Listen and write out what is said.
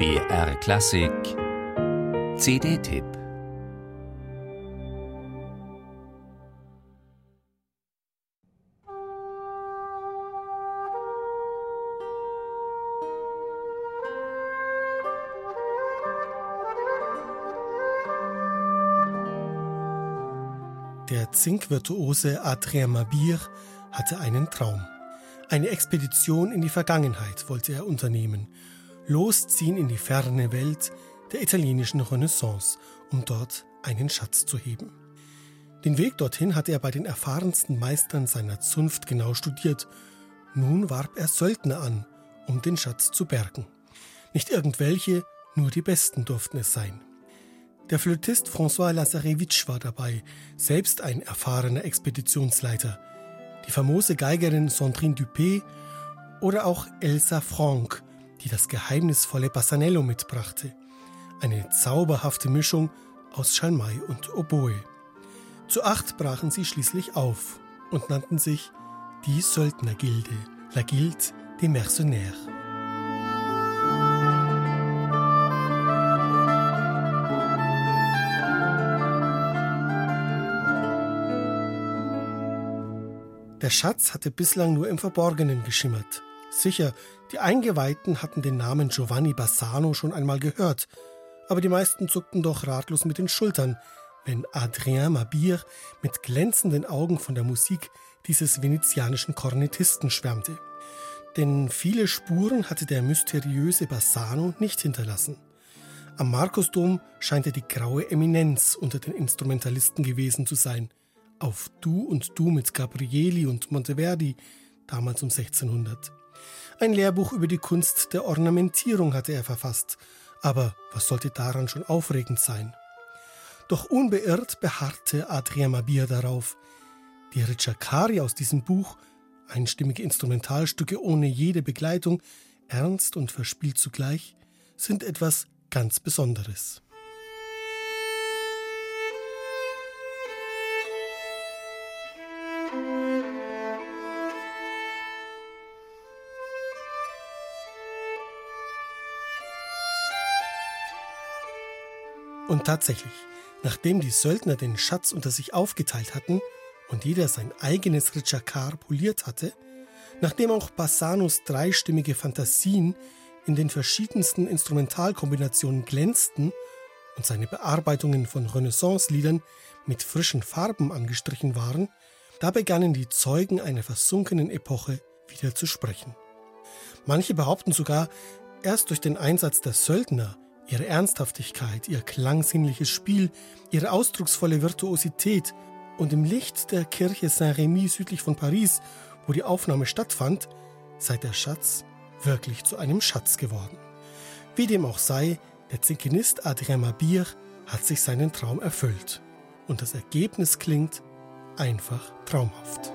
BR Klassik CD-Tipp Der Zinkvirtuose Adrien Mabir hatte einen Traum. Eine Expedition in die Vergangenheit wollte er unternehmen, losziehen in die ferne Welt der italienischen Renaissance, um dort einen Schatz zu heben. Den Weg dorthin hatte er bei den erfahrensten Meistern seiner Zunft genau studiert. Nun warb er Söldner an, um den Schatz zu bergen. Nicht irgendwelche, nur die Besten durften es sein. Der Flötist François Lazarevitch war dabei, selbst ein erfahrener Expeditionsleiter. Die famose Geigerin Sandrine Dupé oder auch Elsa Franck, die das geheimnisvolle Bassanello mitbrachte. Eine zauberhafte Mischung aus Schalmei und Oboe. Zu acht brachen sie schließlich auf und nannten sich die Söldnergilde, La Guilde des Mercenaires. Der Schatz hatte bislang nur im Verborgenen geschimmert. Sicher, die Eingeweihten hatten den Namen Giovanni Bassano schon einmal gehört, aber die meisten zuckten doch ratlos mit den Schultern, wenn Adrien Mabir mit glänzenden Augen von der Musik dieses venezianischen Kornettisten schwärmte. Denn viele Spuren hatte der mysteriöse Bassano nicht hinterlassen. Am Markusdom scheint er die graue Eminenz unter den Instrumentalisten gewesen zu sein – auf Du und Du mit Gabrieli und Monteverdi, damals um 1600. Ein Lehrbuch über die Kunst der Ornamentierung hatte er verfasst, aber was sollte daran schon aufregend sein? Doch unbeirrt beharrte Adrien Mabir darauf. Die Ricercari aus diesem Buch, einstimmige Instrumentalstücke ohne jede Begleitung, ernst und verspielt zugleich, sind etwas ganz Besonderes. Und tatsächlich, nachdem die Söldner den Schatz unter sich aufgeteilt hatten und jeder sein eigenes Ritschakar poliert hatte, nachdem auch Bassanos dreistimmige Fantasien in den verschiedensten Instrumentalkombinationen glänzten und seine Bearbeitungen von Renaissance-Liedern mit frischen Farben angestrichen waren, da begannen die Zeugen einer versunkenen Epoche wieder zu sprechen. Manche behaupten sogar, erst durch den Einsatz der Söldner Ihre Ernsthaftigkeit, ihr klangsinnliches Spiel, ihre ausdrucksvolle Virtuosität und im Licht der Kirche Saint-Rémy südlich von Paris, wo die Aufnahme stattfand, sei der Schatz wirklich zu einem Schatz geworden. Wie dem auch sei, der Zinkenist Adrien Mabir hat sich seinen Traum erfüllt. Und das Ergebnis klingt einfach traumhaft.